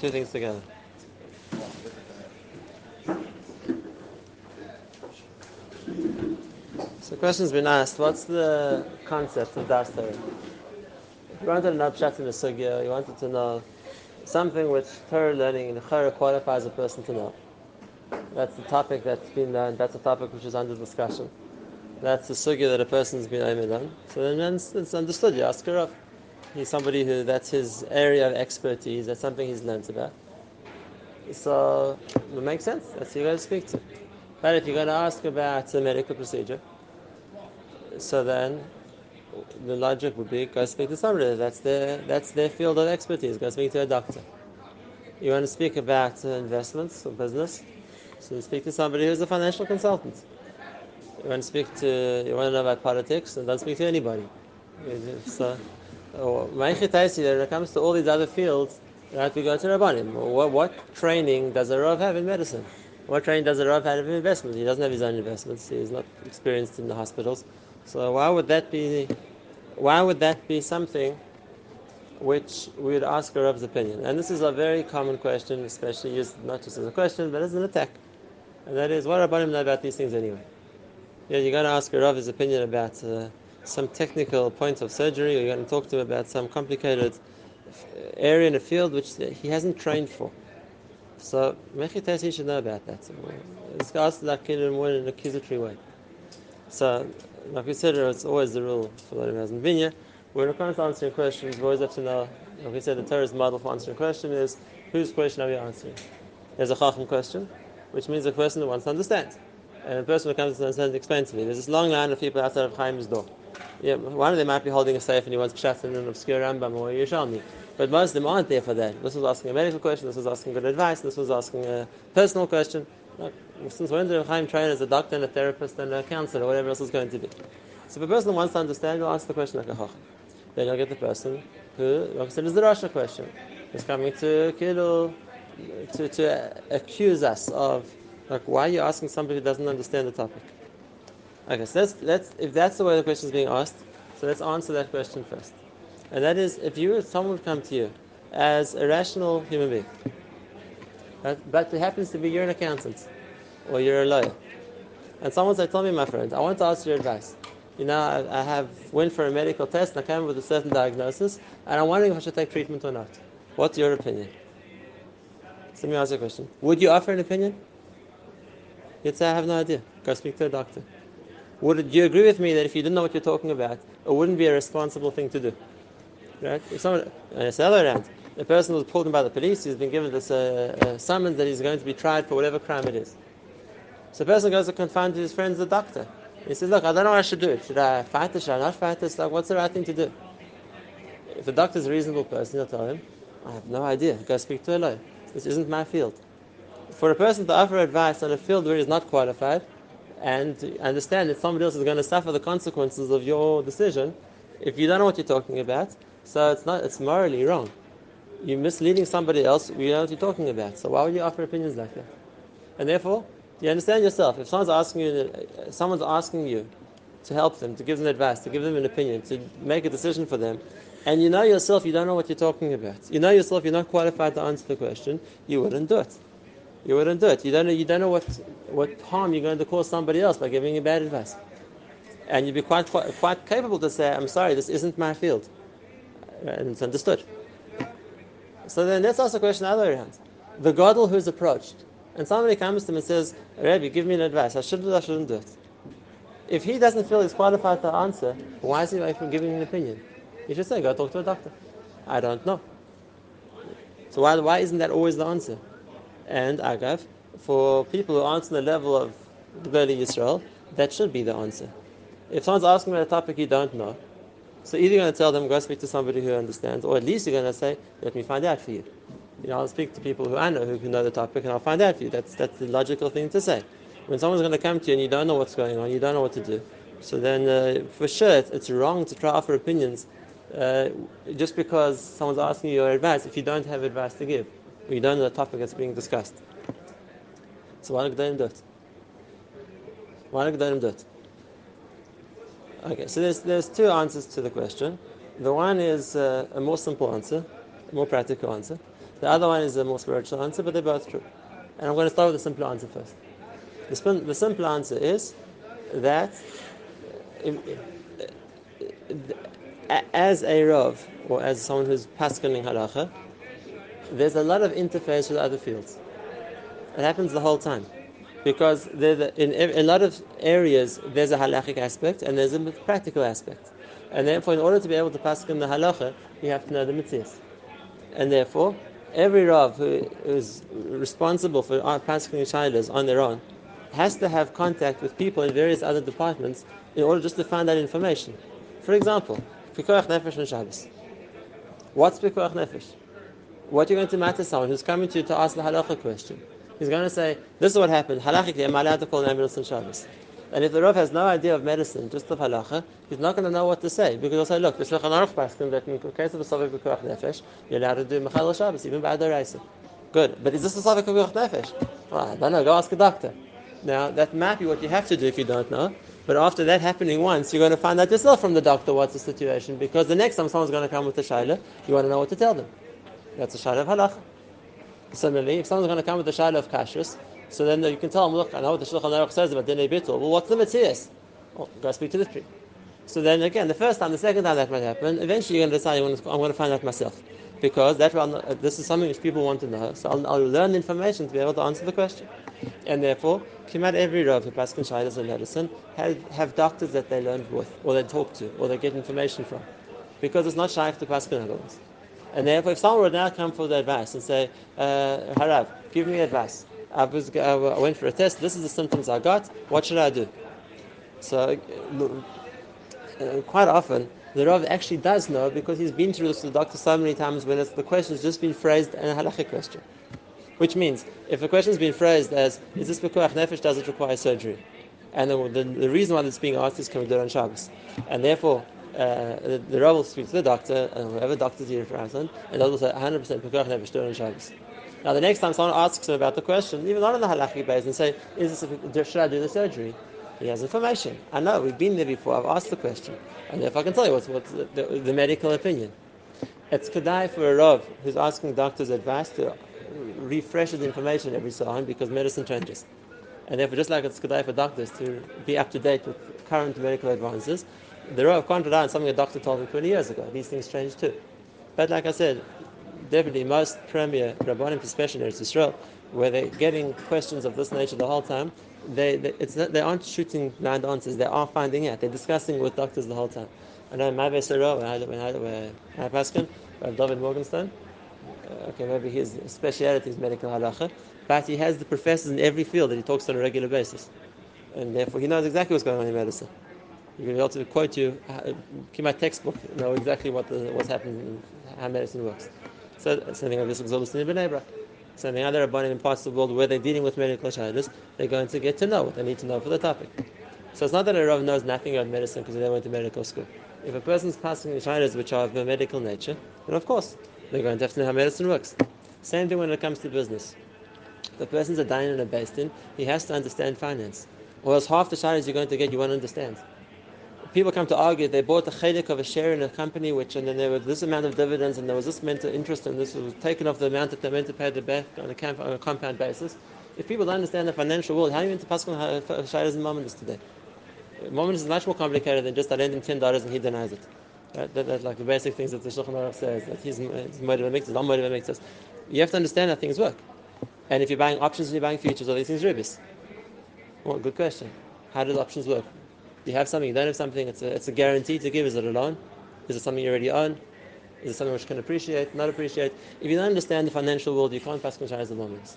two things together. So the question's been asked, what's the concept of Das Torah? You wanted an upshot in the sugya, you wanted to know something which Torah learning in Torah qualifies a person to know. That's the topic that's been learned, that's a topic which is under discussion. That's the sugya that a person's been aimed on. So then it's, it's understood, you ask her He's somebody who, that's his area of expertise, that's something he's learned about. So it makes sense, that's who you got to speak to. But if you're going to ask about a medical procedure, so then the logic would be go speak to somebody. That's their that's their field of expertise. Go speak to a doctor. You want to speak about investments or business, so you speak to somebody who's a financial consultant. You want to speak to you want to know about politics, and don't speak to anybody. So, when it comes to all these other fields, you we go to Rabbanim. What, what training does a Rav have in medicine? What training does a Rav have in investment? He doesn't have his own investments. He's not experienced in the hospitals. So why would that be? Why would that be something which we would ask a Rav's opinion? And this is a very common question, especially used not just as a question, but as an attack. And that is, what Rabbanim know about these things anyway? Yeah, you're going to ask a Rav's opinion about uh, some technical point of surgery, or you're going to talk to him about some complicated area in a field which he hasn't trained for. So Mechites he should know about that. It's asked that kid in an accusatory way. So like we said, it's always the rule for those who hasn't. When it comes to answering questions, we always have to know. Like we said, the Torah's model for answering a question is whose question are we answering? There's a chacham question, which means a person who wants to understand. And the person who comes to understand explains to me. There's this long line of people outside of Chaim's door. Yeah, one of them might be holding a safe and he wants pshat in an obscure Rambam or Yerushalmi. But most of them aren't there for that. This was asking a medical question, this was asking good advice, this was asking a personal question. Since we're the Chaim trained as a doctor and a therapist and a counselor or whatever else is going to be. So if a person wants to understand, you'll ask the question like a chacham. Then you'll get the person who, like I said, is the Rasha question. Is coming to kill, to, to accuse us of, like, why are you asking somebody who doesn't understand the topic? Okay, so let's, let's, if that's the way the question is being asked, so let's answer that question first. And that is, if you, someone would come to you as a rational human being, but, but it happens to be you're an accountant, or you're a lawyer, and someone said, tell me, my friend, I want to ask your advice. You know, I, I have went for a medical test, and I came with a certain diagnosis, and I'm wondering if I should take treatment or not. What's your opinion? So let me ask you a question. Would you offer an opinion? You'd say, I have no idea. Go speak to a doctor. Would you agree with me that if you didn't know what you're talking about, it wouldn't be a responsible thing to do? Right? If someone, and it's the other hand, the person was pulled in by the police, he's been given this uh, uh, summons that he's going to be tried for whatever crime it is. So the person goes to confide to his friends, the doctor. He says, Look, I don't know what I should do. Should I fight this? Should I not fight this? Like, what's the right thing to do? If the doctor's a reasonable person, he'll tell him, I have no idea. Go speak to a lawyer. This isn't my field. For a person to offer advice on a field where he's not qualified, and understand that somebody else is going to suffer the consequences of your decision if you don't know what you're talking about. So it's not it's morally wrong. You're misleading somebody else. You know what you're talking about. So why would you offer opinions like that? And therefore, you understand yourself. If someone's asking you, someone's asking you to help them, to give them advice, to give them an opinion, to make a decision for them, and you know yourself you don't know what you're talking about. You know yourself you're not qualified to answer the question. You wouldn't do it. You wouldn't do it. You don't know. You don't know what what harm you're going to cause somebody else by giving you bad advice. And you'd be quite, quite, quite capable to say, I'm sorry, this isn't my field. And it's understood. So then let's ask the question the other way around. The Gadol who's approached, and somebody comes to him and says, Rabbi, give me an advice. I should do it, I shouldn't do it. If he doesn't feel he's qualified to answer, why is he away from giving an opinion? He should say, go talk to a doctor. I don't know. So why, why isn't that always the answer? And Agav, for people who aren't on the level of Beli Yisrael, that should be the answer. If someone's asking about a topic you don't know, so either you're going to tell them, go speak to somebody who understands, or at least you're going to say, let me find out for you. You know, I'll speak to people who I know who know the topic and I'll find out for you. That's, that's the logical thing to say. When someone's going to come to you and you don't know what's going on, you don't know what to do, so then uh, for sure it's, it's, wrong to try offer opinions uh, just because someone's asking you your advice if you don't have advice to give, you don't know the topic that's being discussed. So why don't do it? Why don't do it? Okay, so there's, there's two answers to the question. The one is uh, a more simple answer, a more practical answer. The other one is a more spiritual answer, but they're both true. And I'm going to start with the simple answer first. The, spin, the simple answer is that if, as a Rav, or as someone who's pascaning halacha, there's a lot of interface with other fields. It happens the whole time. Because the, in, a lot of areas, there's a halachic aspect and there's a practical aspect. And therefore, in order to be able to pass in the halacha, you have to know the mitzvahs. And therefore, every Rav who is responsible for uh, passing shilas on their own has to have contact with people in various other departments in order just to find that information. For example, Pikuach Nefesh and Shabbos. What's Pikuach Nefesh? What are you going to matter someone who's coming to you to ask the halacha question? He's going to say, this is what happened. Halachically, am I allowed to call an ambulance on Shabbos? And if the Rav has no idea of medicine, just of halacha, he's not going to know what to say. Because he'll say, look, the Shulchan Aruch Paskin, that in case of a Savik B'Kuach Nefesh, you're allowed to do Mechal Shabbos, even by Adoraisa. Good. But is this a Savik B'Kuach Nefesh? Well, I don't know. Go ask a doctor. Now, that might be what you have to do if you don't know. But after that happening once, you're going to find out yourself from the doctor what's the situation. Because the next time someone's going to come with a shaila, you want to know what to tell them. That's a shaila of halacha. Similarly, if someone's going to come with a shaila of kashrus, so then you can tell them, look, I know what the Shulchan Aruch says about dinei bitul. Well, what's the mitzvahs? Oh, go speak to the tree. So then again, the first time, the second time that might happen, eventually you're going to decide, I'm going to find out myself. Because that uh, this is something which people want to know. So I'll, I'll learn the information to be able to answer the question. And therefore, Kimat every Rav who Paskin Shaidas in medicine have, have doctors that they learn with, or they talk to, or they get information from. Because it's not Shaykh to Paskin Halamas. And therefore, if someone would now come for the advice and say, uh, Harav, give me advice. I, was, I went for a test, this is the symptoms I got, what should I do? So, uh, quite often, the Rav actually does know because he's been through this with the doctor so many times when the question has just been phrased in a halachic question. Which means, if a question has been phrased as, is this Pekuach Nefesh, does it require surgery? And the, the, the, reason why it's being asked is, can we do on Shabbos? And therefore, uh, the, the Rav will speak to the doctor, and whoever doctor he refers on, and they'll say, 100% Pekuach Nefesh, on Shabbos. Now, the next time someone asks him about the question, even not on the halachic base, and say, "Is this should I do the surgery?" He has information. I know we've been there before. I've asked the question, and if I can tell you what's, what's the, the, the, medical opinion, it's kedai for a rav who's asking doctors advice to refresh the information every so often because medicine changes, and therefore, just like it's kedai for doctors to be up to date with current medical advances, the rav can't rely something a doctor told him 20 years ago. These things change too. But like I said, definitely most premier Rabbanim, especially in Israel, where they're getting questions of this nature the whole time, they, they, they aren't shooting blind answers, they are finding out. They're discussing with doctors the whole time. I know my Sarah, when I, when I, when I Paskin, David Morgenstern, uh, okay, maybe his speciality is medical halacha, but he has the professors in every field that he talks on a regular basis. And therefore, he knows exactly what's going on in medicine. He can be able to quote you, uh, keep my textbook, know exactly what the, what's happening, how medicine works. So something like this exodus in Bnei Brak. Something other Rabbanim in parts of the world where they're dealing with medical shahadus, they're going to get to know what they need to know for the topic. So it's not that a Rav knows nothing about medicine because they went to medical school. If a person's passing shahadus which are of a medical nature, then of course they're going to have to know how medicine works. Same thing when it comes to business. If the person's a diner and a based in, he has to understand finance. Or else half the shahadus you're going to get you won't understand people come to argue they bought a chelik of a share in a company, which and then there was this amount of dividends, and there was this amount of interest, and this was taken off the amount that they meant to pay the bank on a, camp, on a compound basis. If people don't understand the financial world, how are you meant to pass on shayras and moments today? Moments is much more complicated than just I lend him ten dollars and he denies it. Right? That, that's like the basic things that the Shulchan Aruch says that he's, he's motive makes not motive us. You have to understand how things work. And if you're buying options and you're buying futures, all these things are ribis. Well, good question. How do options work? You have something, you don't have something, it's a, it's a guarantee to give. Is it a loan? Is it something you already own? Is it something which you can appreciate, not appreciate? If you don't understand the financial world, you can't pass Kashai the moments.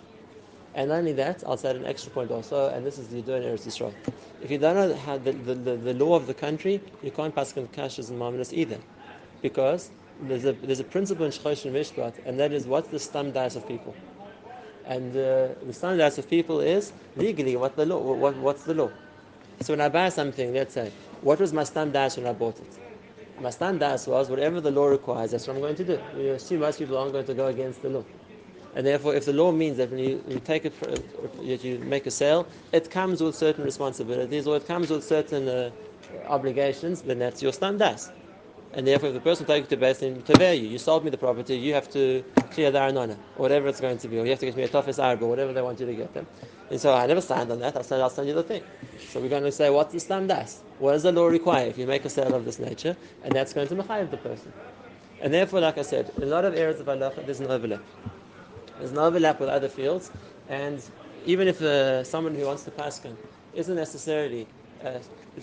And not only that, I'll add an extra point also, and this is the do in Eretz Yisrael. If you don't know how the, the, the, the law of the country, you can't pass kashas and mamonas either. Because there's a, there's a principle in Choshen Mishpat, and that is what's the stam das of people. And uh, the stam das of people is legally what the law, what, what's the law. So when I buy something, let's say, what was my stam when I bought it? My stam was whatever the law requires, that's what I'm going to do. You assume most people aren't going to go against the law. And therefore, if the law means that when you, you take it, for, you make a sale, it comes with certain responsibilities or it comes with certain uh, obligations, then that's your stam das. And therefore, if the person takes you to base in Taveh you, you sold me the property, you have to clear the Arnona, or whatever it's going to be, or you have to get me a Tofes Arba, whatever they want you to get them. And so I never signed on that, I said I'll send you the thing. So we're going to say, what's the does. What does the law require if you make a sale of this nature? And that's going to mechayiv the person. And therefore, like I said, a lot of areas of halacha, there's an overlap. There's an overlap with other fields, and even if uh, someone who wants to paskin isn't necessarily uh,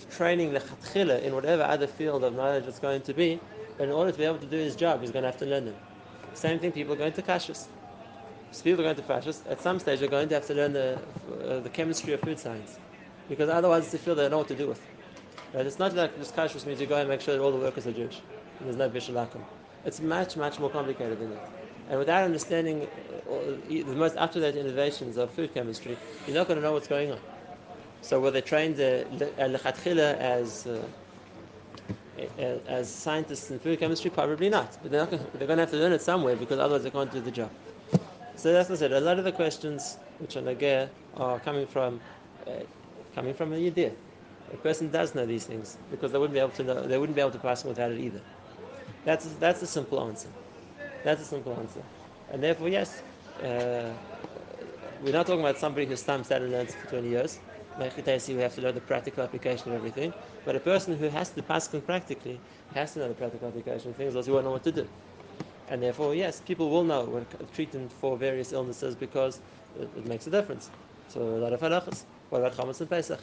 training the chatchila in whatever other field of knowledge it's going to be, but in order to be able to do his job, he's going to have to learn them. Same thing, people are going to kashrus. So people are going to kashrus. At some stage, they're going to have to learn the, uh, the chemistry of food science, because otherwise it's a field they don't know what to do with. Right? It's not like just kashrus means you go and make sure that all the workers are Jewish. And there's no bishul akum. It's much, much more complicated than that. And without understanding uh, the most up-to-date innovations of food chemistry, you're not going to know what's going on. So were they trained lechatchila as uh, as scientists in food chemistry? Probably not. But they're, not they're going to have to learn it somewhere because otherwise they can't do the job. So that's what I said. A lot of the questions which are nagir are coming from uh, coming from an idea. A person does know these things because they wouldn't be able to know, they wouldn't be able to pass without it either. That's that's a simple answer. That's a simple answer. And therefore, yes, uh, we're not talking about somebody who's sat and learned for 20 years. We have to learn the practical application of everything. But a person who has to pass practically has to know the practical application of things, else he won't know what to do. And therefore, yes, people will know when treating for various illnesses because it, it, makes a difference. So a lot of halachas. What about chametz and Pesach?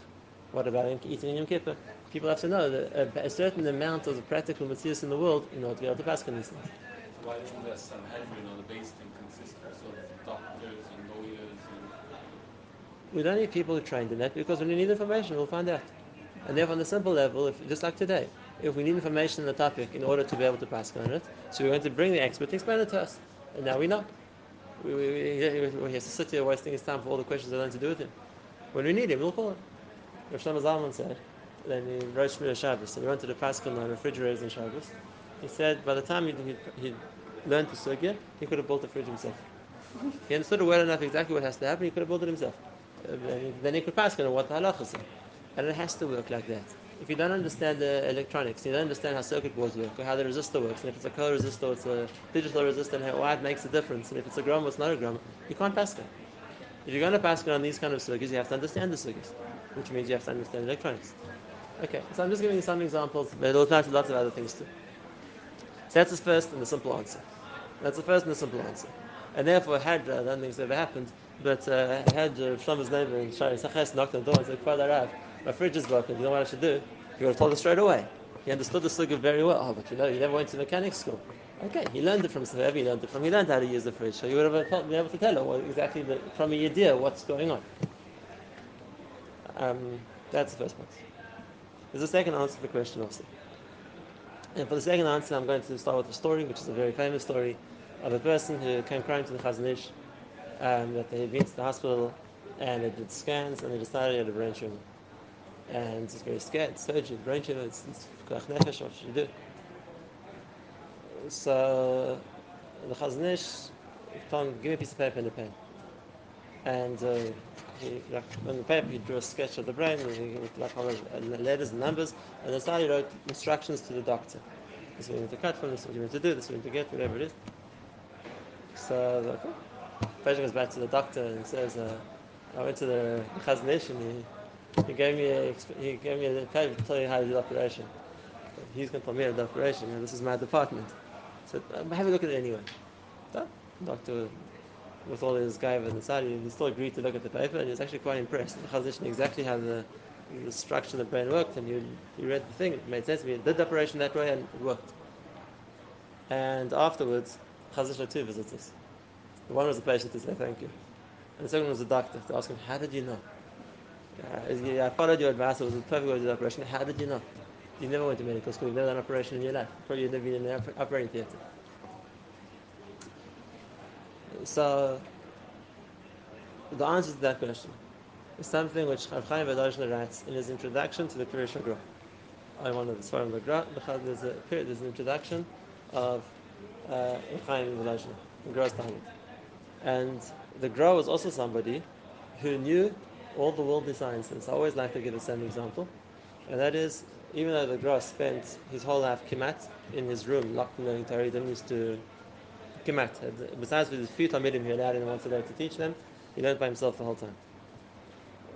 What about eating in Yom Kippur? People have to know that a, a certain amount of the practical materials in the world in order to be able to pass these things. Why isn't there some headroom on the base thing consistent of doctors and lawyers we don't need people are trained in that because when we need information, we'll find out. And therefore, on the simple level, if, just like today, if we need information on the topic in order to be able to pass on it, so we're going to bring the expert to explain it to us. And now we know. We, we, we, he has to sit here wasting his time for all the questions that are to do with him. When we need him, we'll call him. Rav Shlomo Zalman said, then he wrote Shmir Shabbos, and he went to the Pascal on refrigerators and Shabbos. He said by the time he he learned the sugya, he could have built the fridge himself. He understood well enough exactly what has to happen, he could have built it himself then you could pass on what the halachas are. And it has to work like that. If you don't understand the electronics, you don't understand how circuit boards work, or how the resistor works, and if it's a co-resistor, it's a digital resistor, and why it makes a difference, and if it's a gram, it's not a gram, you can't pass it. If you're going to pass it on these kind of circuits, you have to understand the circuits, which means you have to understand electronics. Okay, so I'm just giving you some examples, but it'll apply to lots of other things too. So that's the first and the simple answer. That's the first and the simple answer. And therefore, had uh, it's ever happened, but uh, I had uh, Shlomo's neighbor in Shaarei Chesed knocked on the door and said, Father Rav, my fridge is broken, you know what I should do? He would have told us straight away. He understood the sugar very well. Oh, but you know, you never went to mechanic school. Okay, he learned it from whoever he learned it from. He learned how to use the fridge, so you would have been able to tell what, exactly the, from a idea what's going on. Um, that's the first point. There's a second answer to the question also. And for the second answer, I'm going to start with a story, which is a very famous story of a person who came crying to the Chazon Ish um, that they had been to the hospital and they did scans and they decided he had a brain tumor. And he's very scared, surgery, brain tumor, it's, it's nefesh, what should you do? So the Chazon Ish told him, give me a piece of paper and a pen. And uh, he, like, on the paper he drew a sketch of the brain with like all the letters and numbers, and then he wrote instructions to the doctor. This is what you need to cut from, this is what you need to do, this is what you need to get, whatever it is. So, oh, patient goes back to the doctor and says, uh, I went to the Ish he, he gave me a, he gave me a paper to tell you how to do the operation. He's going to tell me the operation, and this is my department. So um, have a look at it anyway. The doctor, with all his guy and inside, he still agreed to look at the paper, and he was actually quite impressed. The exactly how the, the structure of the brain worked, and he, he read the thing. It made sense to me. He did the operation that way, and it worked. And afterwards, Chazon Ish had two visitors. The one was the patient to say thank you. And the second was the doctor to ask him, How did you know? Uh, I followed your advice, it was a perfect way to the operation. How did you know? You never went to medical school, you've never done an operation in your life. Probably you've never been in an operating theatre. So, the answer to that question is something which Chav Chaim Volozhiner writes in his introduction to the Pirush Gra. I wanted the Gra, there's, a, there's an introduction of uh, Chaim Volozhiner, Gra's Talmud. And the Gra was also somebody who knew all the worldly sciences. I always like to give the same example, and that is even though the Gra spent his whole life kimat in his room, locked in learning Torah, he didn't used to kimat. Besides with the few Talmidim he allowed him once a day to teach them, he learned by himself the whole time.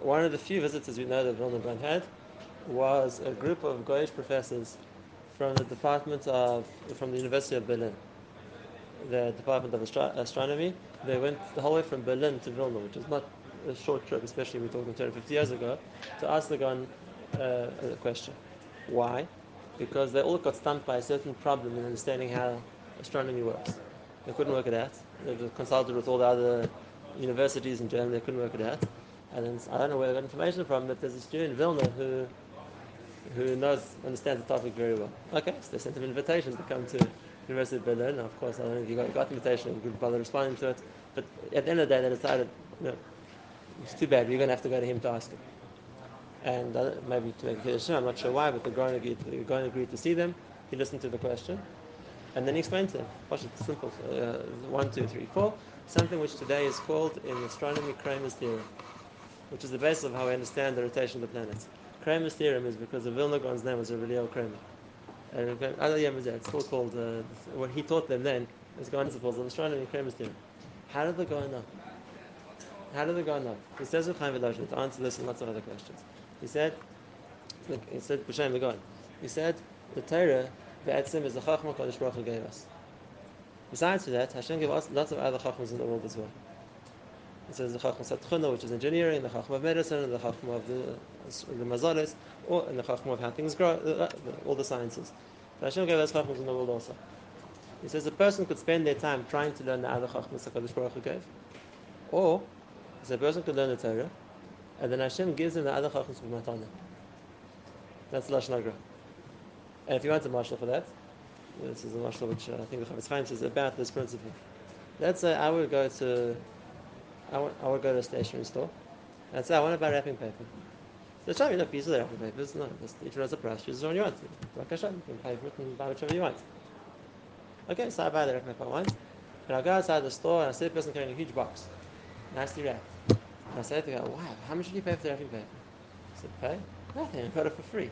One of the few visitors we know that Vilna Gaon had was a group of Goyish professors from the department of, from the University of Berlin, the Department of Astro- Astronomy. They went the whole way from Berlin to Vilna, which is not a short trip, especially we're talking 10 50 years ago, to ask the Gaon uh, a question. Why? Because they all got stumped by a certain problem in understanding how astronomy works. They couldn't work it out. They consulted with all the other universities in Germany, they couldn't work it out. And then, I don't know where they got information from, but there's a student in Vilna who who knows, understands the topic very well. Okay, so they sent him an invitation to come to University of Berlin. Of course, I don't know if you got, got the invitation, you could bother responding to it. But at the end of the day, they decided, you know, it's too bad, you're going to have to go to him to ask him. And uh, maybe to make a Kiddush, I'm not sure why, but the Gaon agreed, the agreed to see them. He listened to the question. And then he explained to them, watch it, simple, uh, one, two, three, four, something which today is called in astronomy Kramer's theorem, which is the basis of how we understand the rotation of the planets. Kramer's theorem is because of Vilna Gaon's name was Rabbi Kramer. And it's still called, uh, what he taught them then is Gaon principles of astronomy Kramer's theorem. How did the Gaon know? How did the Gaon know? He says with Chaim Volozhin to answer this and lots of other questions. He said, look, he said, B'Shem the Gaon. He said, the Torah, Ve'etzim, is the Chachma Kodesh Baruch Hu gave us. Besides that, Hashem gave us lots of other Chachmas in the world as well. It says the Chachma Satchuna, which is engineering, the Chachma of medicine, the Chachma of the the mazalis, or in the chachma of how things grow, uh, all the sciences. But Hashem gave us chachmas in the world also. He says a person could spend their time trying to learn the other chachmas HaKadosh Baruch Hu gave, or a person could learn the Torah, and then Hashem gives him the other chachmas from matana. That's Lashon Hara. And if you want a marshal for that, this is a marshal which uh, I think the Chafetz Chaim says about this principle. Say I would go to, I would, I go to a stationery store, and say I want to buy wrapping paper. The time you of the wrapping paper is not. Each one has a price. Choose the one you want. Said, you can pay for it and buy whichever you want. Okay, so I buy the wrapping paper want. And I go outside the store and I see a person carrying a huge box, nicely wrapped. And I say to the guy, wow, how much did you pay for the wrapping paper? I said, pay? Nothing, I got it for free.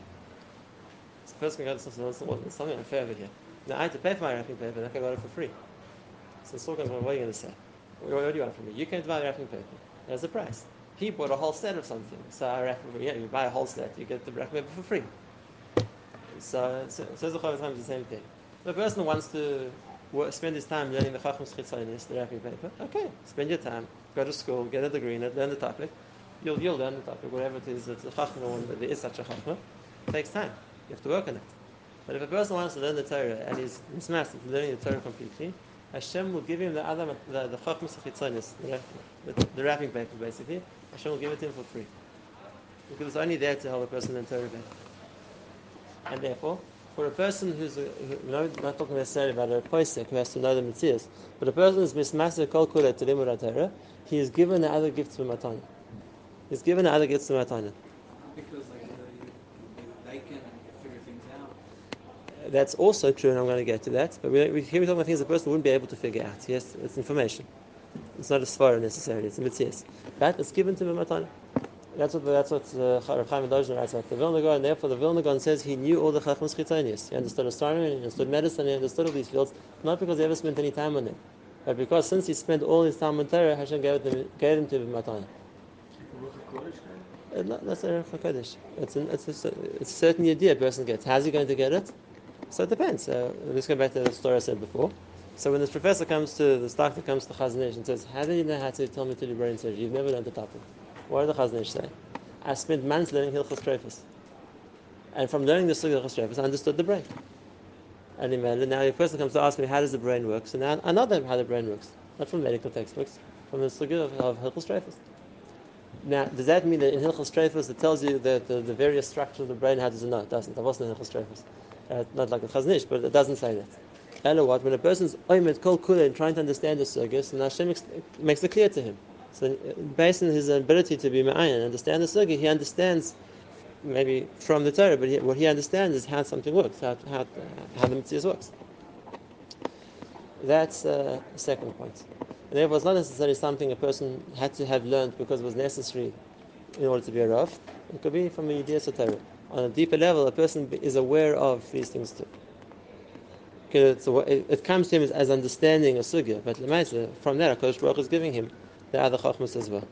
So the person goes, there's something unfair over here. Now I had to pay for my wrapping paper, and I got it for free. So the store goes, well, what are you going to say? Do you want from me? You came to buy the wrapping paper. There's a price he bought a whole set of something. So I reckon, yeah, you buy a whole set, you get the wrapping paper for free. So, so, so the Chafetz the same thing. The person wants to work, spend his time learning the Chachmas Chitzonis, the wrapping paper. Okay, spend your time, go to school, get a degree in it, learn the topic. You'll, you'll learn the topic, whatever it is, it's a Chachma, or there is such a Chachma. It takes time. You have to work on it. But if a person wants to learn the Torah and he's mismastered learning the Torah completely, Hashem will give him the other, the, the Chachmas Chitzonis, the, the, the wrapping paper basically, Hashem will give it to him for free. Because it's only there to help a person in Torah. And therefore, for a person who's, a, who, no, not talking necessarily about a posek who has to know the mitzvahs, but a person who's mismaster kol kule to he is given the other gifts from matana. He's given the other gifts from matana. Because like they, they can figure things out. That's also true, and I'm going to get to that. But we, we, here we're talking about things a person wouldn't be able to figure out. Yes, it's information. It's not a svara necessarily. It's a mitzvah. That is given to him matana. That's what that's what uh, Chaim Volozhin writes about the Vilna Gaon. Therefore, the Vilna Gaon says he knew all the Chachmas Chitzonis. He understood astronomy, he understood medicine, he understood all these fields, not because he ever spent any time on them, but because since he spent all his time on Torah, Hashem gave, them, gave him to him matana. Uh, that's a Ruach. It's, an, it's, a, it's a certain idea a person gets. How's he going to get it? So it depends. Uh, let's go back to the story I said before. So when this professor comes to, this doctor comes to Chazon Ish and says, how do you know how to tell me to do brain surgery? You've never learned the topic. What did the Chazon say? I spent months learning Hilchos Trefus. And from learning the Hilchos Trefus, I understood the brain. And now a person comes to ask me, how does the brain work? So now I know them how the brain works. Not from medical textbooks, from the Sugi of, of Hilchos Trefus. Now, does that mean that in Hilchos Trefus it tells you that the, the various structures of the brain, how does it know? It doesn't. I wasn't in Hilchos Trefus. Uh, not like a Chazon Ish, but it doesn't say that. Ella what? When a person's oimet kol kula and trying to understand the sugyas, and Hashem makes it clear to him. So based on his ability to be ma'ayin and understand the sugya, he understands maybe from the Torah, but he, what he understands is how something works, how, how, how the mitzvah works. That's uh, second point. And therefore, it's not necessarily something a person had to have learned because it was necessary in order to be a Rav. It could be from a of Torah. On a deeper level, a person is aware of these things too. It, it comes to him as, as understanding a sugya, but uh, from there, Hakadosh Baruch is giving him the other chachmas as well.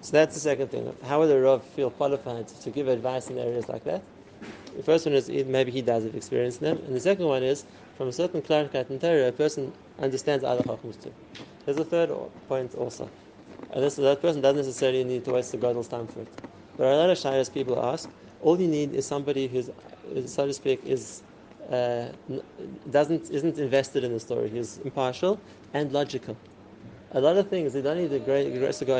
So that's the second thing. How would a Rav feel qualified to give advice in areas like that? The first one is maybe he does have experience in them, and the second one is from a certain clarification in Torah, a person understands other chachmas too. There's a third point also, and this that person doesn't necessarily need to waste the God's time for it. But a lot of shayas people ask, all you need is somebody who's, so to speak, is uh, doesn't isn't invested in the story. He's impartial and logical. A lot of things they don't need the great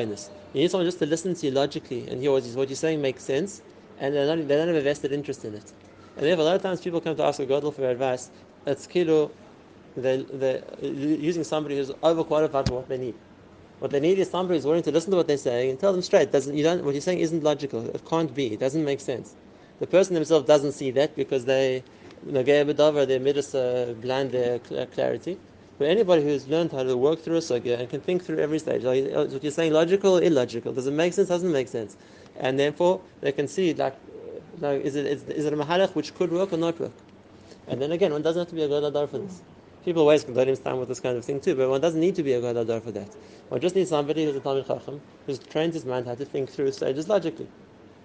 this. You need someone just to listen to you logically and hear what, what you're saying makes sense, and they don't, they don't have a vested interest in it. And therefore, a lot of times people come to ask a godel for advice. It's kilo, they they're using somebody who's overqualified for what they need. What they need is somebody who's willing to listen to what they're saying and tell them straight. Doesn't you don't what you're saying isn't logical. It can't be. It doesn't make sense. The person themselves doesn't see that because they nagei b'davar their midas uh, blind their clarity. But anybody who's learned how to work through a sugya and can think through every stage, like, uh, what you're saying logical or illogical? Does it make sense? Doesn't make sense? And therefore they can see like, like is it is, is it a mahalach which could work or not work? And then again, one doesn't have to be a gadol for this. People waste Gedolim's time with this kind of thing too, but one doesn't need to be a gadol for that. One just needs somebody who's a Talmud Chacham, who's trained his mind how to think through stages logically.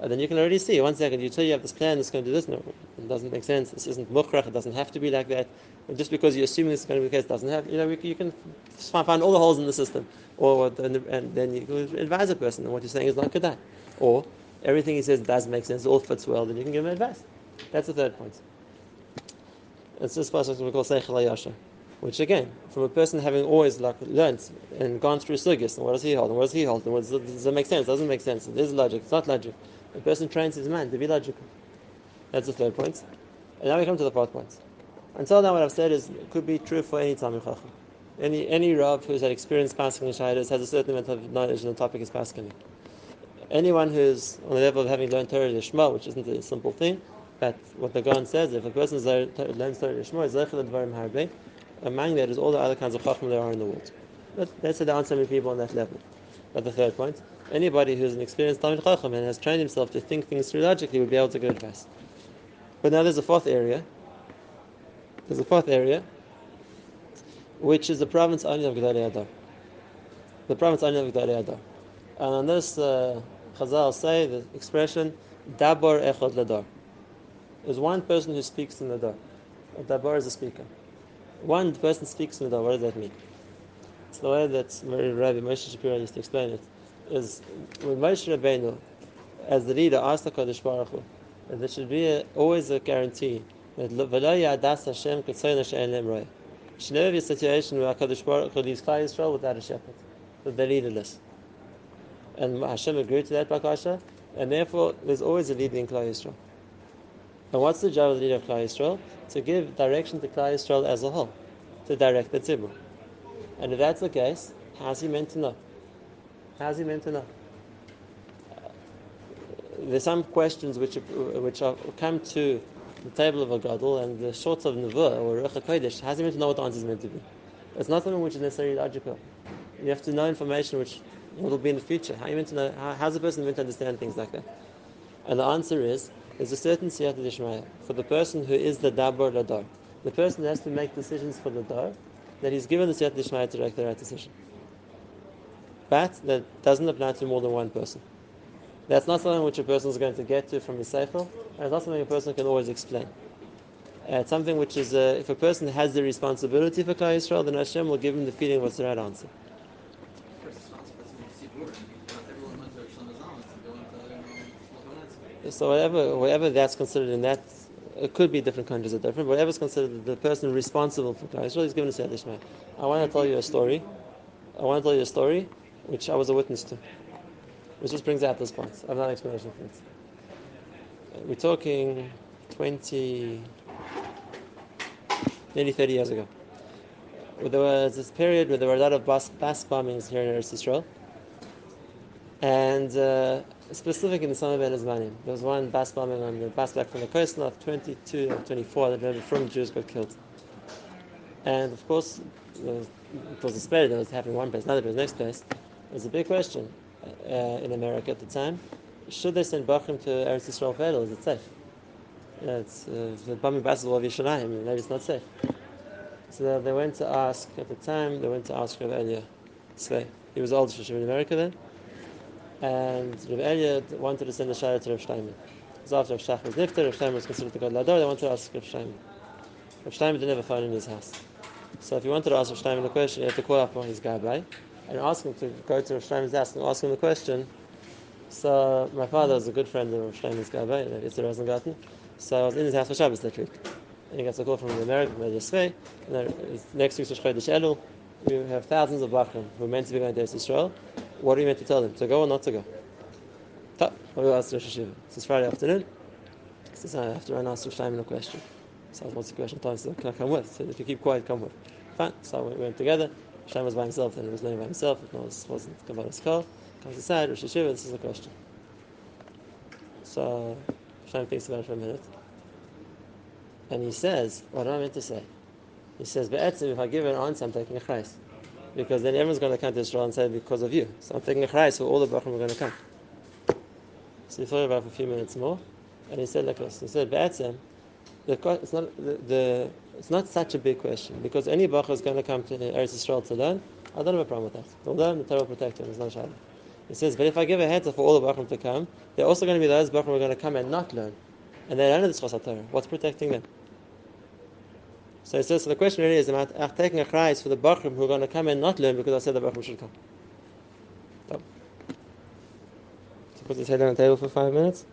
And then you can already see, one second, you tell you have this plan, it's going to do this. No, it doesn't make sense. This isn't mukhrach, it doesn't have to be like that. And just because you're assuming this is going to be the case, doesn't have, you know, you can find all the holes in the system. Or, and then you can advise a person, and what you're saying is not that. Or, everything he says does make sense, all fits well, then you can give him advice. That's the third point. It's this passage we call Seichel Yasha which again, from a person having always like learned and gone through sugis, and what does he hold, and what does he hold, and what does, does it make sense? Doesn't make sense. Is logic. It's not logic. A person trains his mind to be logical. That's the third point. And now we come to the fourth point. Until now, what I've said is could be true for any Talmud. Any any Rav who's had experience passing in has a certain amount of knowledge in the topic is passing. Anyone who's on the level of having learned Torah Lishma, which isn't a simple thing, but what the Gan says, if a person learns Torah Lishma, is Zechel Advarim Harbe, among that is all the other kinds of chacham there are in the world. But that's the many people on that level. But the third point, anybody who's an experienced Talmud Chacham and has trained himself to think things through logically would be able to give advice. But now there's a fourth area. There's a fourth area, which is the province only of Gedolei HaDor. The province only of Gedolei HaDor. And on this, uh, Chazal say the expression, Dabar Echad Ladar. There's one person who speaks in the. A dabar is a speaker one person speaks the what does that mean? It's the way that Rabbi Moshe Shapiro used to explain it. Is when Moshe Rabbeinu, as the leader, asked the Kodesh Baruch Hu, there should be a, always a guarantee that V'lo Yadas Hashem Roy. should never be a situation where Kodesh Baruch Hu leaves Klal Yisrael without a shepherd, that they're leaderless. And Hashem agreed to that Bakasha, and therefore there's always a leader in Klal Yisrael. And what's the job of the leader of Klal Yisrael? To give direction to Klal Yisrael as a whole, to direct the tzibur. And if that's the case, how's he meant to know? How's he meant to know? Uh, there's some questions which which are, come to the table of a gadol and the shorts of nevuah or ruach kodesh. How's he meant to know what the answer is meant to be? It's not something which is necessarily logical. You have to know information which will be in the future. How you meant to know? How, how's a person meant to understand things like that? And the answer is there's a certain siyata dishmaya for the person who is the dabar ladar. The person who has to make decisions for the dar, that he's given the siyata dishmaya to make the right decision. But that doesn't apply to more than one person. That's not something which a person is going to get to from his seichel, and it's not something a person can always explain. Uh, it's something which is, uh, if a person has the responsibility for Klal Yisrael, then Hashem will give him the feeling what's the right answer. So whatever, whatever that's considered in that, it could be different countries are different. Whatever is considered the person responsible for Klal Yisrael is given a Siyat Dishmaya. I want to tell you a story. I want to tell you a story which I was a witness to. Which just brings out this point. I have not an explanation for it. We're talking 20, nearly 30 years ago. There was this period where there were a lot of bus, bus bombings here in Eretz Israel. And uh, specific in the summer Ben Zmanim. There was one bus bombing on the bus back from the coast of 22 or 24 that remember from Jews got killed. And of course, was, it was spread that was happening one place, another place, next place. It was a big question uh, in America at the time. should they send Bachrim to Eretz Yisrael for Is it safe? Yeah, it's uh, the Bami Basil of Yishanayim, maybe it's not safe. So they, went to ask, at the time, they went to ask Rav Elia Svei. He was old in America then. And Rav Elia wanted to send a shayla to Rav. It was after Rav Shach was nifter, Rav Steinman was considered the Gadol Hador, they wanted to ask Rav Steinman. Rav Steinman didn't have a phone in his house. So if you wanted to ask Rav Steinman a question, you had to call up on his by and ask him to go to Rav Steinman's house and ask him the question. So my father was a good friend of Rav Steinman's gabbai, Yitzhak Rosengarten. So I was in his house for Shabbos that week. And he gets a call from the American, from Svei, and next week's Rosh Chodesh Elul. We have thousands of Bachrim who are meant to be going to Israel. What are you meant to tell them? To go or not to go? Top. We asked Rosh Hashiva. Is Friday afternoon. He says, I have to run ask Rosh Steinman a question. So what's the question? Tom said, can I come with? So if you keep quiet, come with. Fine. So we went together. Hashem was by himself, and he was learning by himself. It was, wasn't Kabbalah's call. Comes aside, Rosh Hashiva, this is the question. So Hashem thinks about it for a minute. And he says, what am I meant to say? He says, if I give an answer, I'm taking a chayes. Because then everyone's going to come to Israel and say, because of you. So I'm taking a chayes, so all the Brachim are going to come. So he thought about it for a few minutes more, and he said like this. He said, the, it's not the, the, it's not such a big question because any bacher is going to come to Eretz Yisrael to learn. I don't have a problem with that. Learn, the Torah will protect them. It's not shadow. He says, but if I give a heads for all the bachrim to come, they're also going to be those bachrim who are going to come and not learn, and they don't know the Torah. What's protecting them? So he says, so the question really is about uh, taking a cries for the bachrim who are going to come and not learn because I said the bachrim should come. So, he puts his head on the table for five minutes,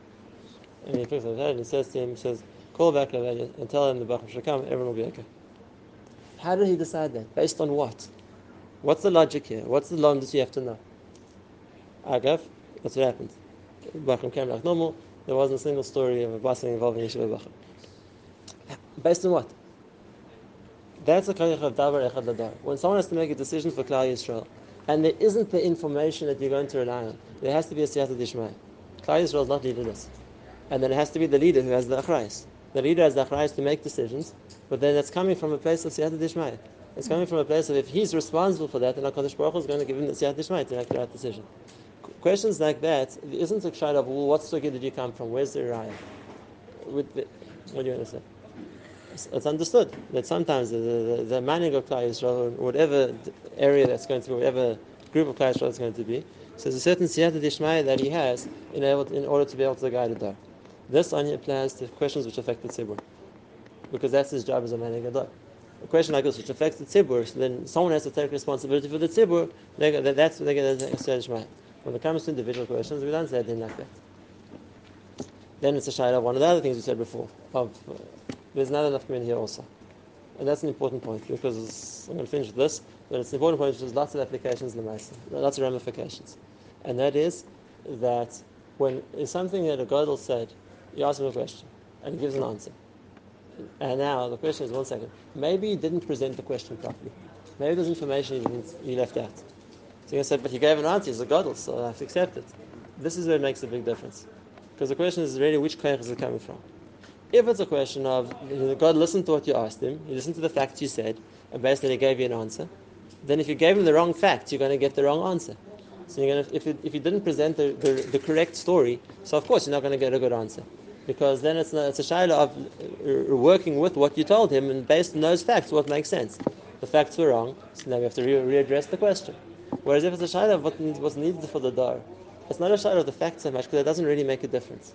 and he picks his head and he says to him, he says call back and tell him the Bachram should come, everyone will be okay. How did he decide that? Based on what? What's the logic here? What's the that you have to know? Agav, that's what happened. Bachram came like normal. There wasn't a single story of a blessing involving Yeshiva Bachram. Based on what? That's the koyach of davar echad ladar. When someone has to make a decision for Klal Yisrael, and there isn't the information that you're going to rely on, there has to be a siyata dishmai. Klal Yisrael is not leaderless, and then it has to be the leader who has the achrayis. The leader has the achrayis to make decisions, but then it's coming from a place of siyata dishmai. It's coming from a place of if he's responsible for that, then HaKadosh Baruch Hu is going to give him the siyata dishmai to make the right decision. Questions like that isn't a shayla of well, what story did you come from? Where's the raya? With the, what do you want to say? It's understood that sometimes the, the, the manning of Klal Yisrael, whatever area that's going to be, whatever group of Klal Yisrael is going to be, so there's a certain siyata dishmaya that he has in, able, in order to be able to guide it there. This only applies to questions which affect the tzibur, because that's his job as a manning gadol. A question like this, which affects the tzibur, so then someone has to take responsibility for the tzibur. That's what they get the siyata When it comes to individual questions, we don't say anything like that. Then it's a shayla of one of the other things we said before. Of there's not enough community here also. And that's an important point because I'm going to finish with this, but it's an important point because there's lots of applications in the Maisa, lots of ramifications. And that is that when it's something that a Godel said, you ask him a question and he gives an answer. And now the question is one second. Maybe he didn't present the question properly. Maybe there's information he, he left out. So you said, but he gave an answer, he's a Godel, so I have to accept it. This is where it makes a big difference. Because the question is really which koyach is it coming from? If it's a question of God listened to what you asked him, he listened to the facts you said, and based basically he gave you an answer, then if you gave him the wrong facts, you're going to get the wrong answer. So you're going to, if, it, if you didn't present the, the, the, correct story, so of course you're not going to get a good answer. Because then it's, it's a shayla of uh, working with what you told him, and based on those facts, what makes sense. The facts were wrong, so now we have to re- readdress the question. Whereas if it's a shayla of what was needed for the dar, it's not a shayla of the facts so much, because it doesn't really make a difference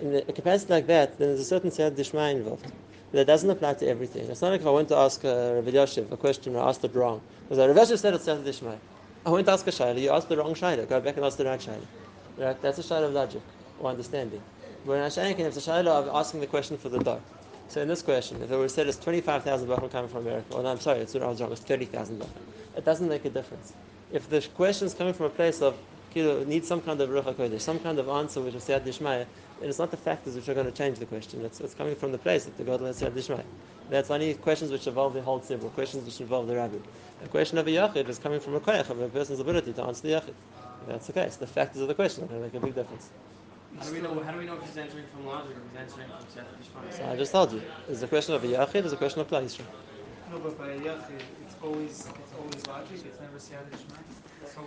in a capacity like that, then there's a certain siyat dishma involved. That doesn't apply to everything. It's not like if I went to ask uh, Rabbi Yoshev a question and I asked it wrong. Because Rabbi Yoshev said it's siyat dishma. I went to ask a shayla, you asked the wrong shayla, go back and ask the right shayla. Right? That's a shayla of logic or understanding. But in Hashanah, it's a shayla of asking the question for the dar. So in this question, if it was said it's 25,000 bachim coming from America, or no, I'm sorry, it's, I was wrong, it's 30,000 bachim. It doesn't make a difference. If the question is coming from a place of, you need some kind of ruach some kind of answer which is Siyat Dishmaya, and it's not the factors which are going to change the question. It's, it's coming from the place that the God has said Dishmai. That's only questions which involve the whole tzibur, questions which involve the rabbi. The question of a yachid is coming from a koyach of a person's ability to answer the yachid. If that's the case. The factors of the question are going to make a big difference. How do we know? How do we know if he's answering from logic or he's answering from Siyat So I just told you, is a question of a yachid, is a question of klal yisrael. No, but by yachid, it's always it's always logic. It's never siyat So